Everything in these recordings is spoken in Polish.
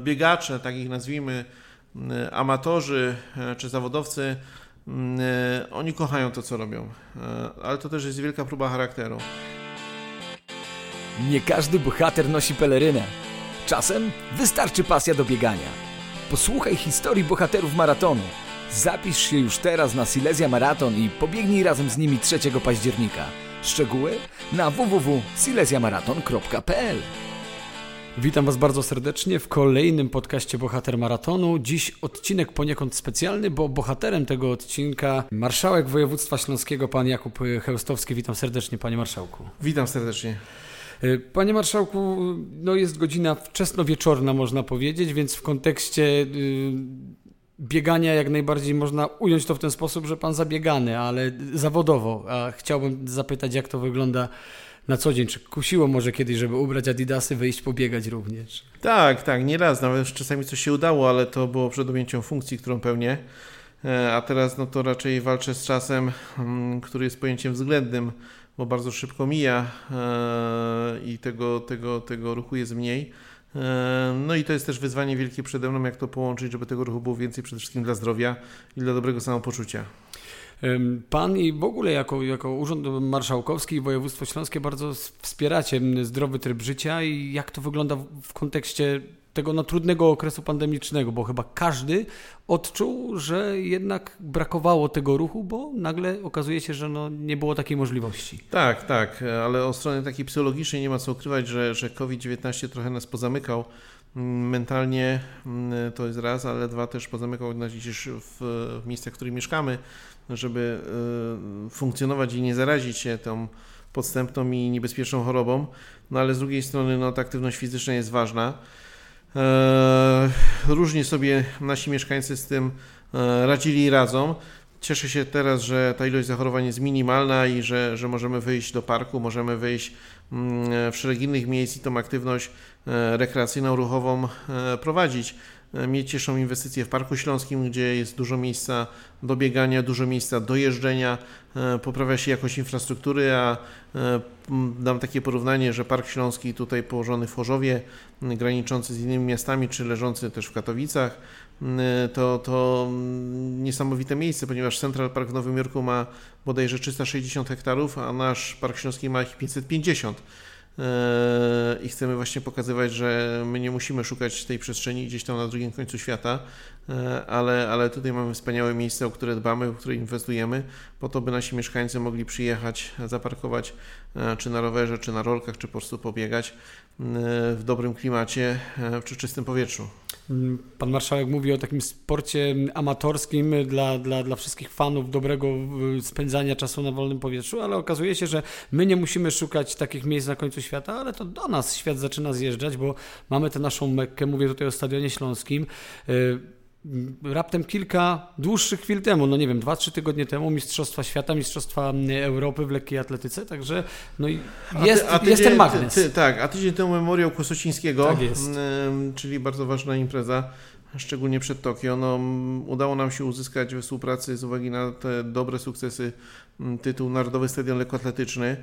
biegacze, tak ich nazwijmy, amatorzy czy zawodowcy, oni kochają to, co robią, ale to też jest wielka próba charakteru. Nie każdy bohater nosi pelerynę. Czasem wystarczy pasja do biegania. Posłuchaj historii bohaterów maratonu. Zapisz się już teraz na Silesia Maraton i pobiegnij razem z nimi 3 października. Szczegóły na www.silesiamaraton.pl Witam Was bardzo serdecznie w kolejnym podcaście Bohater Maratonu. Dziś odcinek poniekąd specjalny, bo bohaterem tego odcinka marszałek województwa śląskiego, pan Jakub Chełstowski. Witam serdecznie, panie marszałku. Witam serdecznie. Y, panie marszałku, no jest godzina wczesnowieczorna, można powiedzieć, więc w kontekście y, biegania jak najbardziej można ująć to w ten sposób, że pan zabiegany, ale zawodowo. A chciałbym zapytać, jak to wygląda na co dzień? Czy kusiło może kiedyś, żeby ubrać adidasy, wyjść pobiegać również? Tak, tak, nieraz. Nawet czasami coś się udało, ale to było przed objęciem funkcji, którą pełnię. E, a teraz no to raczej walczę z czasem, mm, który jest pojęciem względnym bo bardzo szybko mija e, i tego, tego, tego ruchu jest mniej. E, no i to jest też wyzwanie wielkie przede mną, jak to połączyć, żeby tego ruchu było więcej przede wszystkim dla zdrowia i dla dobrego samopoczucia. Pan i w ogóle jako, jako Urząd Marszałkowski i Województwo Śląskie bardzo wspieracie zdrowy tryb życia i jak to wygląda w kontekście tego no, trudnego okresu pandemicznego, bo chyba każdy odczuł, że jednak brakowało tego ruchu, bo nagle okazuje się, że no, nie było takiej możliwości. Tak, tak, ale o stronie takiej psychologicznej nie ma co ukrywać, że, że COVID-19 trochę nas pozamykał. Mentalnie mm, to jest raz, ale dwa też pozamykał nas gdzieś w, w miejscach, w których mieszkamy, żeby y, funkcjonować i nie zarazić się tą podstępną i niebezpieczną chorobą. No ale z drugiej strony no, ta aktywność fizyczna jest ważna. E, różnie sobie nasi mieszkańcy z tym e, radzili i radzą. Cieszę się teraz, że ta ilość zachorowań jest minimalna i że, że możemy wyjść do parku, możemy wyjść mm, w szereg innych miejsc i tą aktywność e, rekreacyjną, ruchową prowadzić. Mnie cieszą inwestycje w Parku Śląskim, gdzie jest dużo miejsca do biegania, dużo miejsca do jeżdżenia, poprawia się jakość infrastruktury, a dam takie porównanie, że Park Śląski tutaj położony w Chorzowie, graniczący z innymi miastami, czy leżący też w Katowicach, to, to niesamowite miejsce, ponieważ Central Park w Nowym Jorku ma bodajże 360 hektarów, a nasz Park Śląski ma ich 550 e, i chcemy właśnie pokazywać, że my nie musimy szukać tej przestrzeni gdzieś tam na drugim końcu świata, ale, ale tutaj mamy wspaniałe miejsce, o które dbamy, w które inwestujemy, po to, by nasi mieszkańcy mogli przyjechać, zaparkować e, czy na rowerze, czy na rolkach, czy po prostu pobiegać w dobrym klimacie, w czystym powietrzu. Pan marszałek mówi o takim sporcie amatorskim dla, dla, dla wszystkich fanów dobrego spędzania czasu na wolnym powietrzu, ale okazuje się, że my nie musimy szukać takich miejsc na końcu świata, ale to do nas świat zaczyna zjeżdżać, bo mamy tę naszą Mekkę, mówię tutaj o Stadionie Śląskim. Raptem kilka dłuższych chwil temu, no nie wiem, dwa, trzy tygodnie temu Mistrzostwa Świata, Mistrzostwa Europy w lekkiej atletyce, także no i jest, a ty, a tydzień, jest ten magnes. Ty, ty, tak, a tydzień temu Memoriał Kłosocińskiego, tak czyli bardzo ważna impreza, szczególnie przed Tokio. No, udało nam się uzyskać we współpracy z uwagi na te dobre sukcesy tytuł Narodowy Stadion Lekkoatletyczny,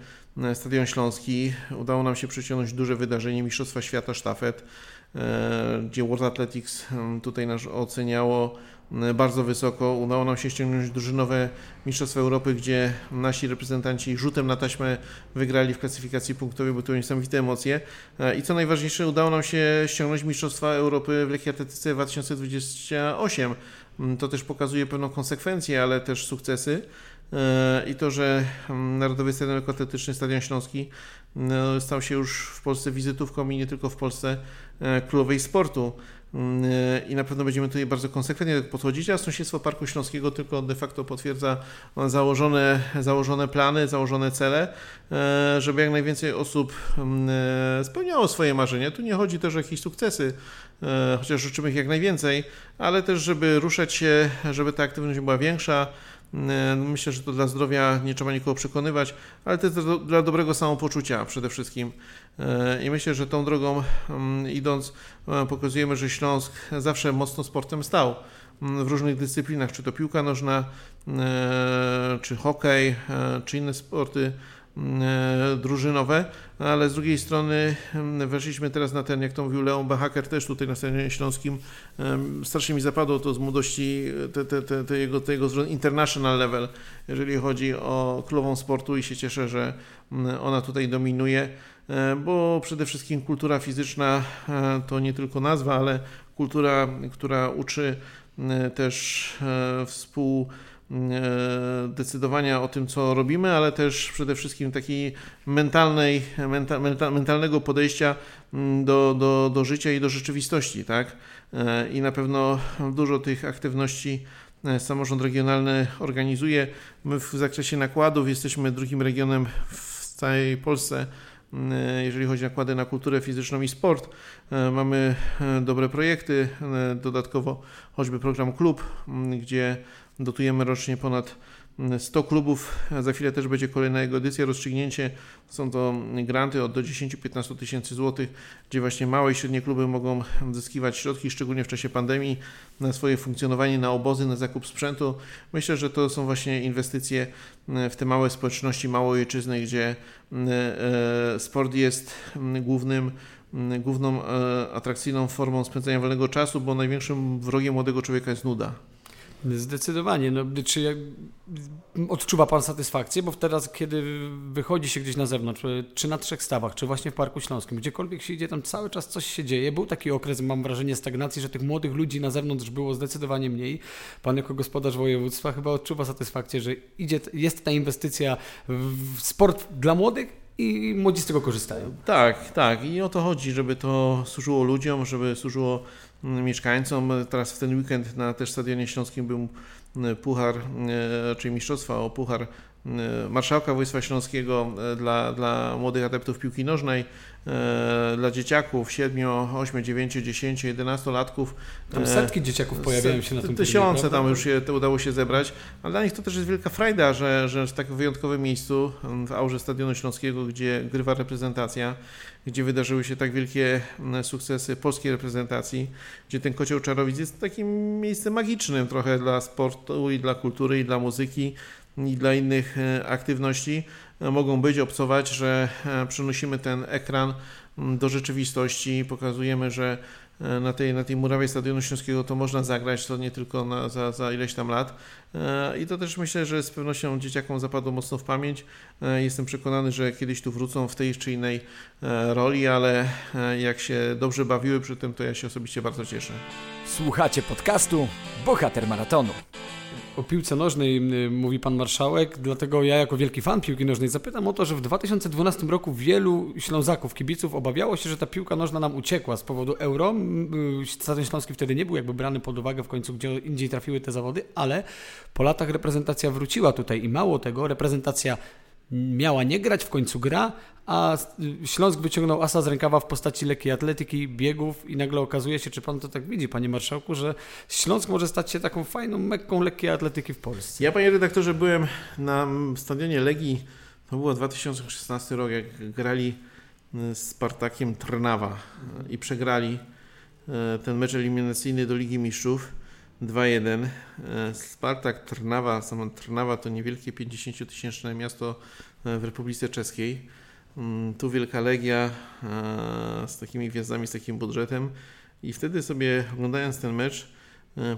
Stadion Śląski. Udało nam się przyciągnąć duże wydarzenie Mistrzostwa Świata Sztafet. E, gdzie World Athletics tutaj nas oceniało bardzo wysoko. Udało nam się ściągnąć drużynowe Mistrzostwa Europy, gdzie nasi reprezentanci rzutem na taśmę wygrali w klasyfikacji punktowej, bo to niesamowite emocje. E, I co najważniejsze, udało nam się ściągnąć Mistrzostwa Europy w lekkiej atletyce 2028. To też pokazuje pewną konsekwencję, ale też sukcesy. E, I to, że Narodowy Stadion Lekkoatletyczny, Stadion Śląski no, stał się już w Polsce wizytówką i nie tylko w Polsce e, królowej sportu. Mm, e, I na pewno będziemy tutaj bardzo konsekwentnie podchodzić, a sąsiedztwo Parku Śląskiego tylko de facto potwierdza założone, założone plany, założone cele, e, żeby jak najwięcej osób mm, spełniało swoje marzenia. Tu nie chodzi też o jakieś sukcesy, chociaż życzymy ich jak najwięcej, ale też, żeby ruszać się, żeby ta aktywność była większa, E, myślę, że to dla zdrowia nie trzeba nikogo przekonywać, ale też dla dobrego samopoczucia przede wszystkim. E, I myślę, że tą drogą mm, idąc e, pokazujemy, że Śląsk zawsze mocno sportem stał mm, w różnych dyscyplinach, czy to piłka nożna, czy hokej, czy inne sporty drużynowe, ale z drugiej strony weszliśmy teraz na ten, jak to mówił Leon Bahaker też tutaj na scenie śląskim, strasznie mi zapadło to z młodości, te, te, te, te jego, te jego international level, jeżeli chodzi o królową sportu i się cieszę, że ona tutaj dominuje, bo przede wszystkim kultura fizyczna to nie tylko nazwa, ale kultura, która uczy też współ decydowania o tym, co robimy, ale też przede wszystkim takiej mentalnej, menta, mentalnego podejścia do, do, do życia i do rzeczywistości, tak? I na pewno dużo tych aktywności samorząd regionalny organizuje. My w zakresie nakładów jesteśmy drugim regionem w całej Polsce, jeżeli chodzi o nakłady na kulturę fizyczną i sport. Mamy dobre projekty, dodatkowo choćby program Klub, gdzie Dotujemy rocznie ponad 100 klubów. Za chwilę też będzie kolejna jego edycja, rozstrzygnięcie. Są to granty od do 10-15 tysięcy złotych, gdzie właśnie małe i średnie kluby mogą zyskiwać środki, szczególnie w czasie pandemii, na swoje funkcjonowanie, na obozy, na zakup sprzętu. Myślę, że to są właśnie inwestycje w te małe społeczności, małe ojczyzny, gdzie e, sport jest głównym główną e, atrakcyjną formą spędzania wolnego czasu, bo największym wrogiem młodego człowieka jest nuda. Zdecydowanie. No, czy odczuwa Pan satysfakcję? Bo teraz, kiedy wychodzi się gdzieś na zewnątrz, czy na trzech stawach, czy właśnie w Parku Śląskim, gdziekolwiek się idzie, tam cały czas coś się dzieje. Był taki okres, mam wrażenie, stagnacji, że tych młodych ludzi na zewnątrz było zdecydowanie mniej. Pan jako gospodarz województwa chyba odczuwa satysfakcję, że idzie, jest ta inwestycja w sport dla młodych i młodzi z tego korzystają. Tak, tak. I o to chodzi, żeby to służyło ludziom, żeby służyło mieszkańcom. Teraz w ten weekend na też Stadionie Śląskim był puchar, e, czyli mistrzostwa o puchar marszałka województwa śląskiego e, dla, dla młodych adeptów piłki nożnej, e, dla dzieciaków 7, 8, 9, 10, 11 latków. Tam setki dzieciaków pojawiają się na tym Tysiące turnieju, tam już się udało się zebrać, ale dla nich to też jest wielka frajda, że, że w tak wyjątkowym miejscu, w aurze Stadionu Śląskiego, gdzie grywa reprezentacja, gdzie wydarzyły się tak wielkie sukcesy polskiej reprezentacji, gdzie ten kocioł Czarowic jest takim miejscem magicznym trochę dla sportu i dla kultury i dla muzyki, i dla innych e, aktywności e, mogą być, obcować, że e, przenosimy ten ekran do rzeczywistości, pokazujemy, że na tej, na tej murawie Stadionu Śląskiego to można zagrać, to nie tylko na, za, za ileś tam lat. I to też myślę, że z pewnością dzieciakom zapadło mocno w pamięć. Jestem przekonany, że kiedyś tu wrócą w tej czy innej roli, ale jak się dobrze bawiły przy tym, to ja się osobiście bardzo cieszę. Słuchacie podcastu Bohater Maratonu o piłce nożnej mówi pan marszałek, dlatego ja jako wielki fan piłki nożnej zapytam o to, że w 2012 roku wielu Ślązaków, kibiców obawiało się, że ta piłka nożna nam uciekła z powodu euro. Stadion Śląski wtedy nie był jakby brany pod uwagę w końcu, gdzie indziej trafiły te zawody, ale po latach reprezentacja wróciła tutaj i mało tego, reprezentacja miała nie grać, w końcu gra, a Śląsk wyciągnął asa z rękawa w postaci lekkiej atletyki, biegów i nagle okazuje się, czy pan to tak widzi, panie marszałku, że Śląsk może stać się taką fajną mekką lekkiej atletyki w Polsce. Ja, panie redaktorze, byłem na stadionie Legii, to było 2016 rok, jak grali z Spartakiem Trnawa i przegrali e, ten mecz eliminacyjny do Ligi Mistrzów 2-1. E, Spartak Trnawa, sama Trnawa to niewielkie 50-tysięczne miasto e, w Republice Czeskiej Mm, tu Wielka Legia e, z takimi gwiazdami, z takim budżetem. I wtedy sobie oglądając ten mecz,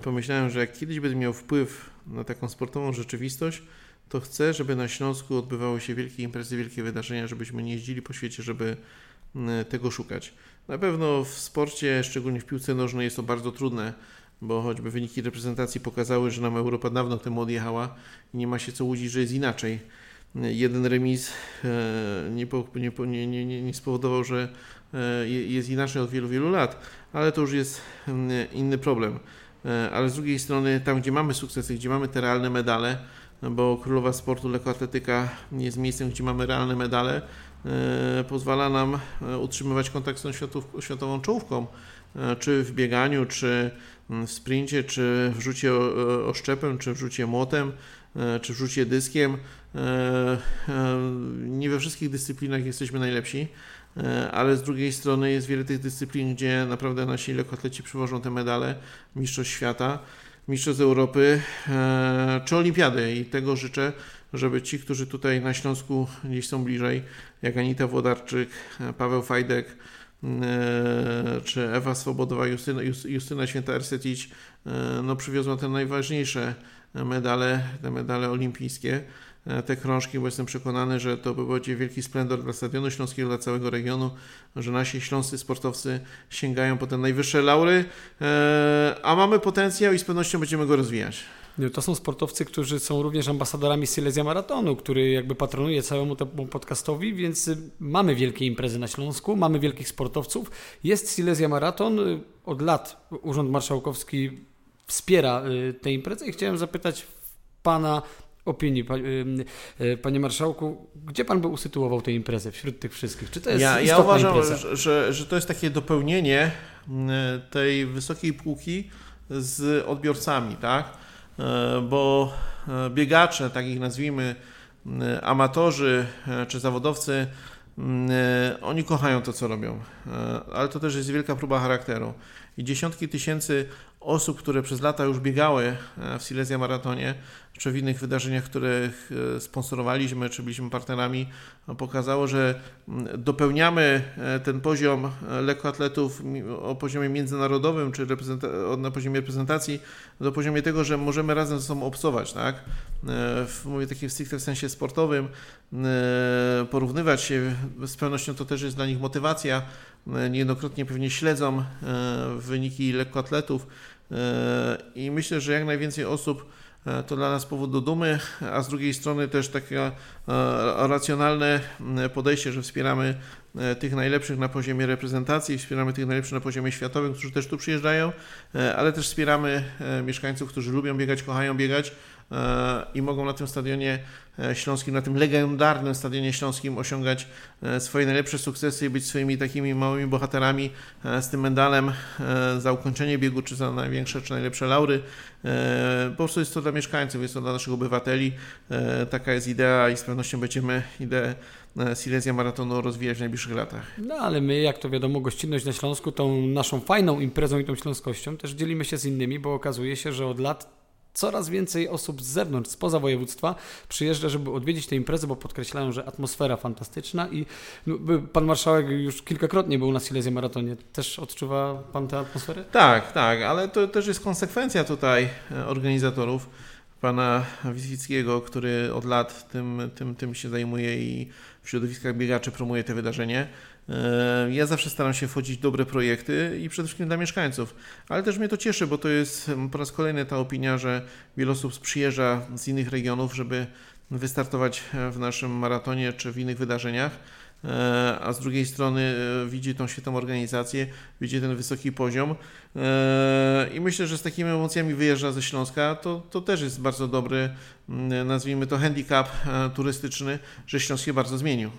pomyślałem, że jak kiedyś będę miał wpływ na taką sportową rzeczywistość, to chcę, żeby na Śląsku odbywały się wielkie imprezy, wielkie wydarzenia, żebyśmy nie jeździli po świecie, żeby tego szukać. Na pewno w sporcie, szczególnie w piłce nożnej, jest to bardzo trudne, bo choćby wyniki reprezentacji pokazały, że nam Europa dawno temu odjechała i nie ma się co łudzić, że jest inaczej jeden remis e, nie, nie, nie, nie spowodował, że e, jest inaczej od wielu, wielu lat, ale to już jest inny problem. E, ale z drugiej strony, tam gdzie mamy sukcesy, gdzie mamy te realne medale, no bo królowa sportu lekkoatletyka jest miejscem, gdzie mamy realne medale, pozwala nam utrzymywać kontakt z tą światową czołówką, czy w bieganiu, czy w sprincie, czy w rzucie oszczepem, czy w rzucie młotem, czy w rzucie dyskiem. E, e, nie we wszystkich dyscyplinach jesteśmy najlepsi, e, ale z drugiej strony jest wiele tych dyscyplin, gdzie naprawdę nasi lekkoatleci przywożą te medale, mistrzostw świata, mistrzostw Europy czy olimpiady i tego życzę, żeby ci, którzy tutaj na Śląsku gdzieś są bliżej, jak Anita Włodarczyk, Paweł Fajdek, czy Ewa Swobodowa, Justyna, Justyna Święta-Ersetić, no przywiozła te najważniejsze medale, te medale olimpijskie. E, te krążki, bo jestem przekonany, że to będzie wielki splendor dla Stadionu Śląskiego, dla całego regionu, że nasi śląscy sportowcy sięgają po te najwyższe laury, e, a mamy potencjał i z pewnością będziemy go rozwijać. To są sportowcy, którzy są również ambasadorami Silesia Maratonu, który jakby patronuje całemu temu podcastowi, więc y, mamy wielkie imprezy na Śląsku, mamy wielkich sportowców. Jest Silesia Maraton. Y, od lat Urząd Marszałkowski wspiera y, tę imprezę i chciałem zapytać pana opinii, panie marszałku, gdzie pan by usytuował tę imprezę wśród tych wszystkich? Czy to jest Ja, ja uważam, że, że, że to jest takie dopełnienie tej wysokiej półki z odbiorcami, tak? E, bo e, biegacze, tak ich nazwijmy, amatorzy e, czy zawodowcy, oni kochają to, co robią, ale to też jest wielka próba charakteru. I dziesiątki tysięcy osób, które przez lata już biegały w Silesia Maratonie, czy w innych wydarzeniach, których e, sponsorowaliśmy, czy byliśmy partnerami, pokazało, że mm, dopełniamy e, ten poziom e, lekkoatletów o poziomie międzynarodowym, czy na poziomie reprezentacji, do poziomu tego, że możemy razem ze sobą obsować, tak? W, mówię takim stricte w sensie sportowym, porównywać się, z pewnością to też jest dla nich motywacja, niejednokrotnie pewnie śledzą wyniki lekkoatletów i myślę, że jak najwięcej osób to dla nas powód do dumy, a z drugiej strony też takie e, racjonalne podejście, że wspieramy e, tych najlepszych na poziomie reprezentacji, wspieramy tych najlepszych na poziomie światowym, którzy też tu przyjeżdżają, ale też wspieramy mieszkańców, którzy lubią biegać, kochają biegać i mogą na tym stadionie śląskim, na tym legendarnym stadionie śląskim osiągać swoje najlepsze sukcesy i być swoimi takimi małymi bohaterami z tym medalem za ukończenie biegu, czy za największe, czy najlepsze laury. Po prostu jest to dla mieszkańców, jest to dla naszych obywateli. Taka jest idea i z pewnością będziemy ideę Silesia Maratonu rozwijać w najbliższych latach. No ale my, jak to wiadomo, gościnność na Śląsku, tą naszą fajną imprezą i tą śląskością też dzielimy się z innymi, bo okazuje się, że od lat coraz więcej osób z zewnątrz, spoza województwa przyjeżdża, żeby odwiedzić tę imprezę, bo podkreślają, że atmosfera fantastyczna i no, pan marszałek już kilkakrotnie był na Silesia Maratonie. Też odczuwa pan tę atmosferę? Tak, tak, ale to też jest konsekwencja tutaj e, organizatorów pana Witwickiego, który od lat tym, tym, tym się zajmuje i w środowiskach biegaczy promuje te wydarzenie. E, ja zawsze staram się wchodzić w dobre projekty i przede wszystkim dla mieszkańców, ale też mnie to cieszy, bo to jest po raz kolejny ta opinia, że wiele osób przyjeżdża z innych regionów, żeby wystartować w naszym maratonie czy w innych wydarzeniach, e, a z drugiej strony e, widzi tą świetną organizację, widzi ten wysoki poziom. I myślę, że z takimi emocjami wyjeżdża ze Śląska, to, to też jest bardzo dobry, nazwijmy to handicap turystyczny, że Śląsk się bardzo zmienił.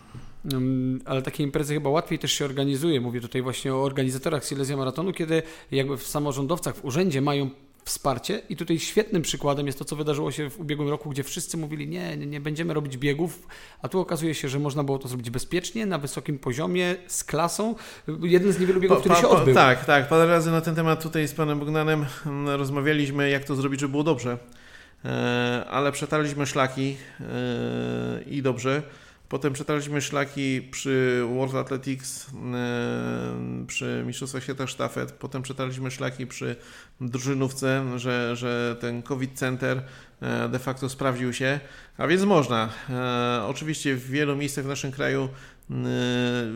Ale takie imprezy chyba łatwiej też się organizuje. Mówię tutaj właśnie o organizatorach Silesia Maratonu, kiedy jakby w samorządowcach, w urzędzie mają wsparcie i tutaj świetnym przykładem jest to, co wydarzyło się w ubiegłym roku, gdzie wszyscy mówili, nie, nie, nie będziemy robić biegów, a tu okazuje się, że można było to zrobić bezpiecznie, na wysokim poziomie, z klasą. Jeden z niewielu biegów, pa, który się odbył. tak, tak. Parę razy na ten temat tutaj z panem Bogdanem mm, rozmawialiśmy, jak to zrobić, żeby było dobrze. E, ale przetarliśmy szlaki e, i dobrze. Potem przetarliśmy szlaki przy World Athletics, yy, przy Mistrzostwach Świata Sztafet. Potem przetarliśmy szlaki przy drużynówce, że, że ten COVID Center yy, de facto sprawdził się. A więc można. Yy, oczywiście w wielu miejscach w naszym kraju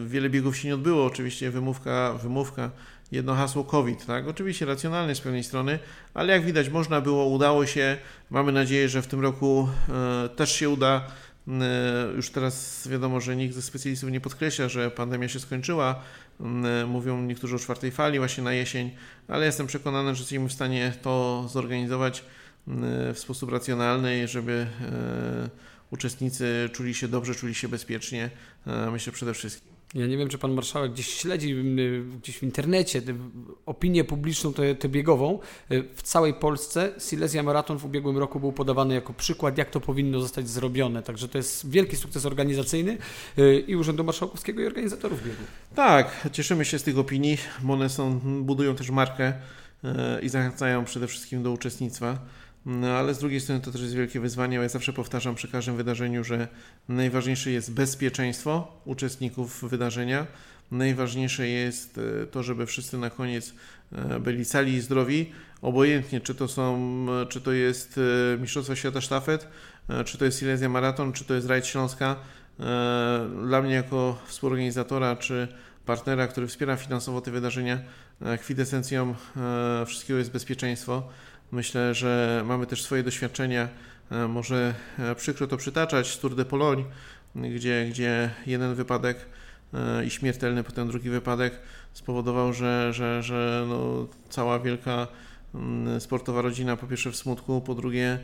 wiele biegów się nie odbyło. Oczywiście wymówka, wymówka jedno hasło COVID, tak? Oczywiście racjonalne z pewnej strony, ale jak widać można było, udało się. Mamy nadzieję, że w tym roku też się uda. E, już teraz wiadomo, że nikt ze specjalistów nie podkreśla, że pandemia się skończyła. E, mówią niektórzy o czwartej fali właśnie na jesień, ale jestem przekonany, że jesteśmy w stanie to zorganizować w sposób racjonalny, żeby uczestnicy czuli się dobrze, czuli się bezpiecznie. Myślę przede wszystkim. Ja nie wiem, czy pan marszałek gdzieś śledzi y, gdzieś w internecie opinię publiczną tę, biegową. Y, w całej Polsce Silesia Maraton w ubiegłym roku był podawany jako przykład, jak to powinno zostać zrobione. Także to jest wielki sukces organizacyjny y, i Urzędu Marszałkowskiego i organizatorów biegu. Tak, cieszymy się z tych opinii, bo one są, budują też markę i zachęcają przede wszystkim do uczestnictwa. No, ale z drugiej strony to też jest wielkie wyzwanie. Ja zawsze powtarzam przy każdym wydarzeniu, że najważniejsze jest bezpieczeństwo uczestników wydarzenia. Najważniejsze jest e, to, żeby wszyscy na koniec e, byli cali i zdrowi. Obojętnie, czy to są, czy to jest Mistrzostwa Świata Sztafet, czy to jest Silesia Maraton, czy to jest Rajd Śląska. Dla mnie jako współorganizatora, czy partnera, który wspiera finansowo te wydarzenia, kwintesencją wszystkiego jest bezpieczeństwo. Myślę, że mamy też swoje doświadczenia. E, może e, przykro to przytaczać z Tour de Pologne, gdzie, gdzie jeden wypadek e, i śmiertelny, potem drugi wypadek spowodował, że, że, że no, cała wielka mm, sportowa rodzina po pierwsze w smutku, po drugie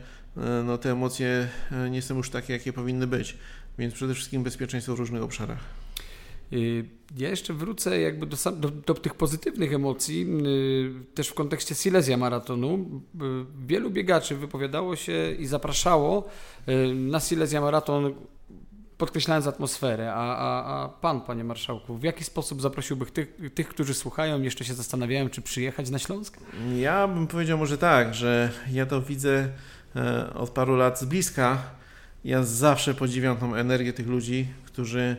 no, te emocje nie są już takie, jakie powinny być. Więc przede wszystkim bezpieczeństwo w różnych obszarach. Y, ja jeszcze wrócę jakby do, do, do, tych pozytywnych emocji, y, też w kontekście Silesia Maratonu. Y, wielu biegaczy wypowiadało się i zapraszało na Silesia Maraton, podkreślając atmosferę. A, a, a pan, panie marszałku, w jaki sposób zaprosiłby tych, tych, którzy słuchają, jeszcze się zastanawiają, czy przyjechać na Śląsk? Ja bym powiedział może tak, że ja to widzę e, od paru lat z bliska. Ja zawsze podziwiam tą energię tych ludzi, którzy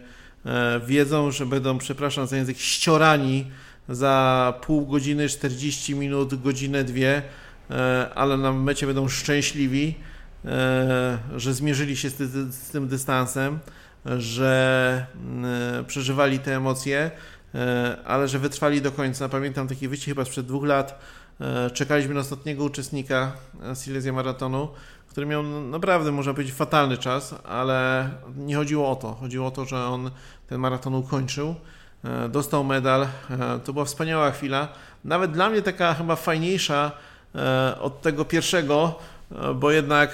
wiedzą, że będą, przepraszam za język, ściorani za pół godziny, 40 minut, godzinę, dwie, e, ale na mecie będą szczęśliwi, e, że zmierzyli się z, tym dystansem, że przeżywali te emocje, ale że wytrwali do końca. Pamiętam taki wyścig chyba sprzed dwóch lat. Czekaliśmy na ostatniego uczestnika Silesia Maratonu, który miał naprawdę, można powiedzieć, fatalny czas, ale nie chodziło o to. Chodziło o to, że on ten maraton ukończył, e, dostał medal. E, to była wspaniała chwila. Nawet dla mnie taka chyba fajniejsza e, od tego pierwszego, bo jednak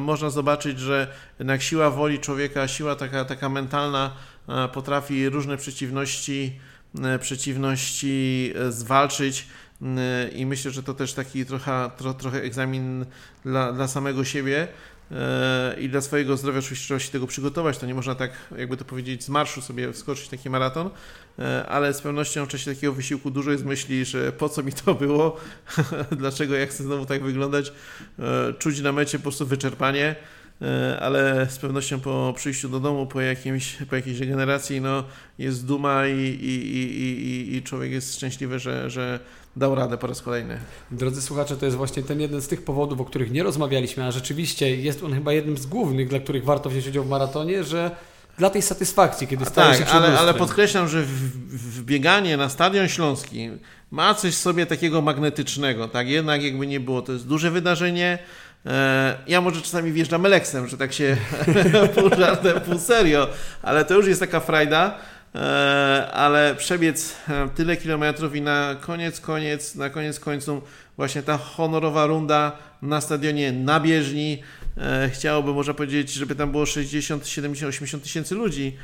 można zobaczyć, że jednak siła woli człowieka, siła taka, taka mentalna potrafi różne przeciwności, przeciwności zwalczyć i myślę, że to też taki trochę, tro, trochę egzamin dla, dla samego siebie e, i dla swojego zdrowia oczywiście trzeba się tego przygotować. To nie można tak, jakby to powiedzieć, z marszu sobie wskoczyć taki maraton, e, ale z pewnością w czasie takiego wysiłku dużo jest myśli, że po co mi to było, dlaczego ja chcę znowu tak wyglądać, czuć na mecie po prostu wyczerpanie. E, ale z pewnością po przyjściu do domu, po, jakimś, po jakiejś regeneracji, no, jest duma i, i, i, i, człowiek jest szczęśliwy, że, że dał radę po raz kolejny. Drodzy słuchacze, to jest właśnie ten jeden z tych powodów, o których nie rozmawialiśmy, a rzeczywiście jest on chyba jednym z głównych, dla których warto wziąć udział w maratonie, że dla tej satysfakcji, kiedy staje tak, się ale, ale podkreślam, że w, w bieganie na Stadion Śląski ma coś sobie takiego magnetycznego, tak? Jednak jakby nie było, to jest duże wydarzenie, ja może czasami wjeżdżam Lexem, że tak się pół żartem, pół serio, ale to już jest taka frajda, e, ale przebiec e, tyle kilometrów i na koniec, koniec, na koniec końców właśnie ta honorowa runda na stadionie na bieżni. Chciałoby, można powiedzieć, żeby tam było 60, 70, 80 tysięcy ludzi,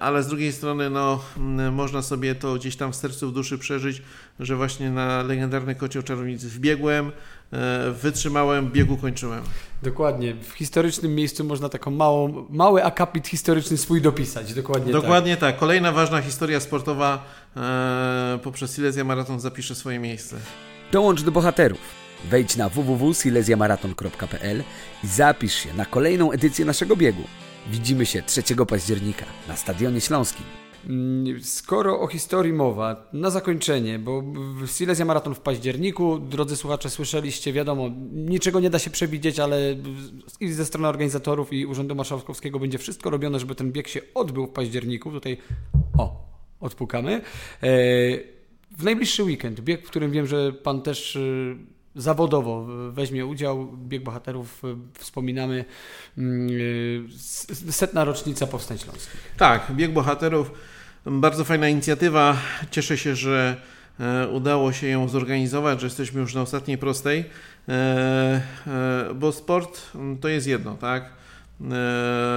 ale z drugiej strony no, można sobie to gdzieś tam w sercu, w duszy przeżyć, że właśnie na legendarny kocioł czarownicy wbiegłem, E, wytrzymałem, biegu kończyłem. Dokładnie. W historycznym miejscu można taką małą, mały akapit historyczny swój dopisać. Dokładnie, Dokładnie tak. tak. Kolejna ważna historia sportowa e, poprzez Silesia Maraton zapisze swoje miejsce. Dołącz do bohaterów. Wejdź na www.silesiamaraton.pl i zapisz się na kolejną edycję naszego biegu. Widzimy się 3 października na Stadionie Śląskim. Mm, skoro o historii mowa, na zakończenie, bo Silesia Maraton w październiku, drodzy słuchacze, słyszeliście, wiadomo, niczego nie da się przewidzieć, ale i ze strony organizatorów i Urzędu Marszałkowskiego będzie wszystko robione, żeby ten bieg się odbył w październiku. Tutaj, o, odpukamy. E, w najbliższy weekend, bieg, w którym wiem, że Pan też e, zawodowo weźmie udział. Bieg bohaterów e, wspominamy mm, setna rocznica Powstań Śląskich. Tak, bieg bohaterów bardzo fajna inicjatywa. Cieszę się, że e, udało się ją zorganizować, że jesteśmy już na ostatniej prostej, e, e, bo sport mm, to jest jedno, tak?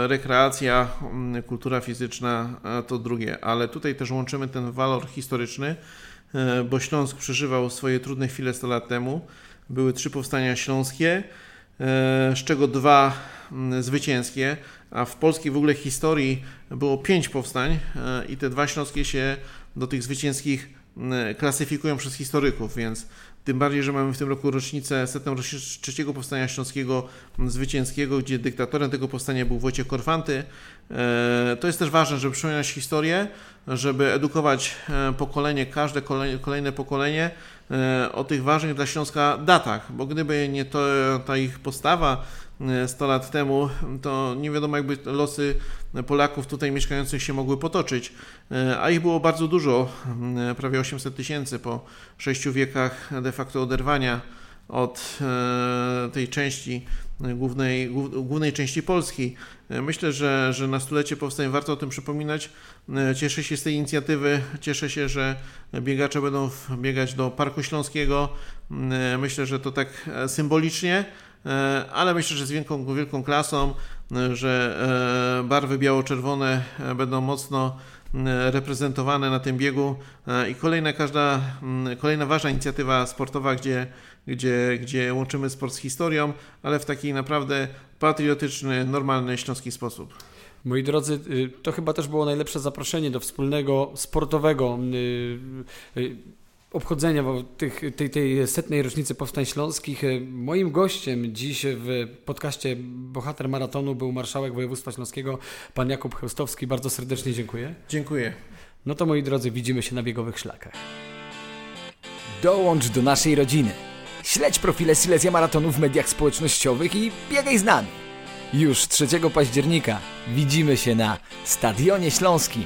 Rekreacja, mm, kultura fizyczna to drugie, ale tutaj też łączymy ten walor historyczny, bo Śląsk przeżywał swoje trudne chwile 100 lat temu. Były trzy powstania śląskie, z czego dwa mm, zwycięskie a w polskiej w ogóle historii było pięć powstań e, i te dwa śląskie się do tych zwycięskich klasyfikują przez historyków, więc tym bardziej, że mamy w tym roku rocznicę, setną trzeciego powstania śląskiego zwycięskiego, gdzie dyktatorem tego powstania był Wojciech Korfanty. E, to jest też ważne, żeby przypominać historię, żeby edukować e, pokolenie, każde kolejne pokolenie e, o tych ważnych dla Śląska datach, bo gdyby nie to, ta ich postawa 100 lat temu, to nie wiadomo jakby losy Polaków tutaj mieszkających się mogły potoczyć, a ich było bardzo dużo, prawie 800 tysięcy po sześciu wiekach de facto oderwania od tej części głównej, głównej części Polski. Myślę, że, że na stulecie powstań warto o tym przypominać. Cieszę się z tej inicjatywy, cieszę się, że biegacze będą biegać do Parku Śląskiego. Myślę, że to tak symbolicznie, ale myślę, że z wielką, wielką klasą, że barwy biało-czerwone będą mocno reprezentowane na tym biegu i kolejna każda, kolejna ważna inicjatywa sportowa, gdzie gdzie, gdzie łączymy sport z historią, ale w taki naprawdę patriotyczny, normalny, śląski sposób. Moi drodzy, y, to chyba też było najlepsze zaproszenie do wspólnego sportowego y, y, obchodzenia tych, tej, tej setnej rocznicy Powstań Śląskich. Moim gościem dziś w podcaście Bohater Maratonu był marszałek województwa śląskiego, pan Jakub Chełstowski. Bardzo serdecznie dziękuję. Dziękuję. No to moi drodzy, widzimy się na biegowych szlakach. Dołącz do naszej rodziny. Śledź profile Silesia Maratonu w mediach społecznościowych i biegaj z nami. Już 3 października widzimy się na Stadionie Śląskim.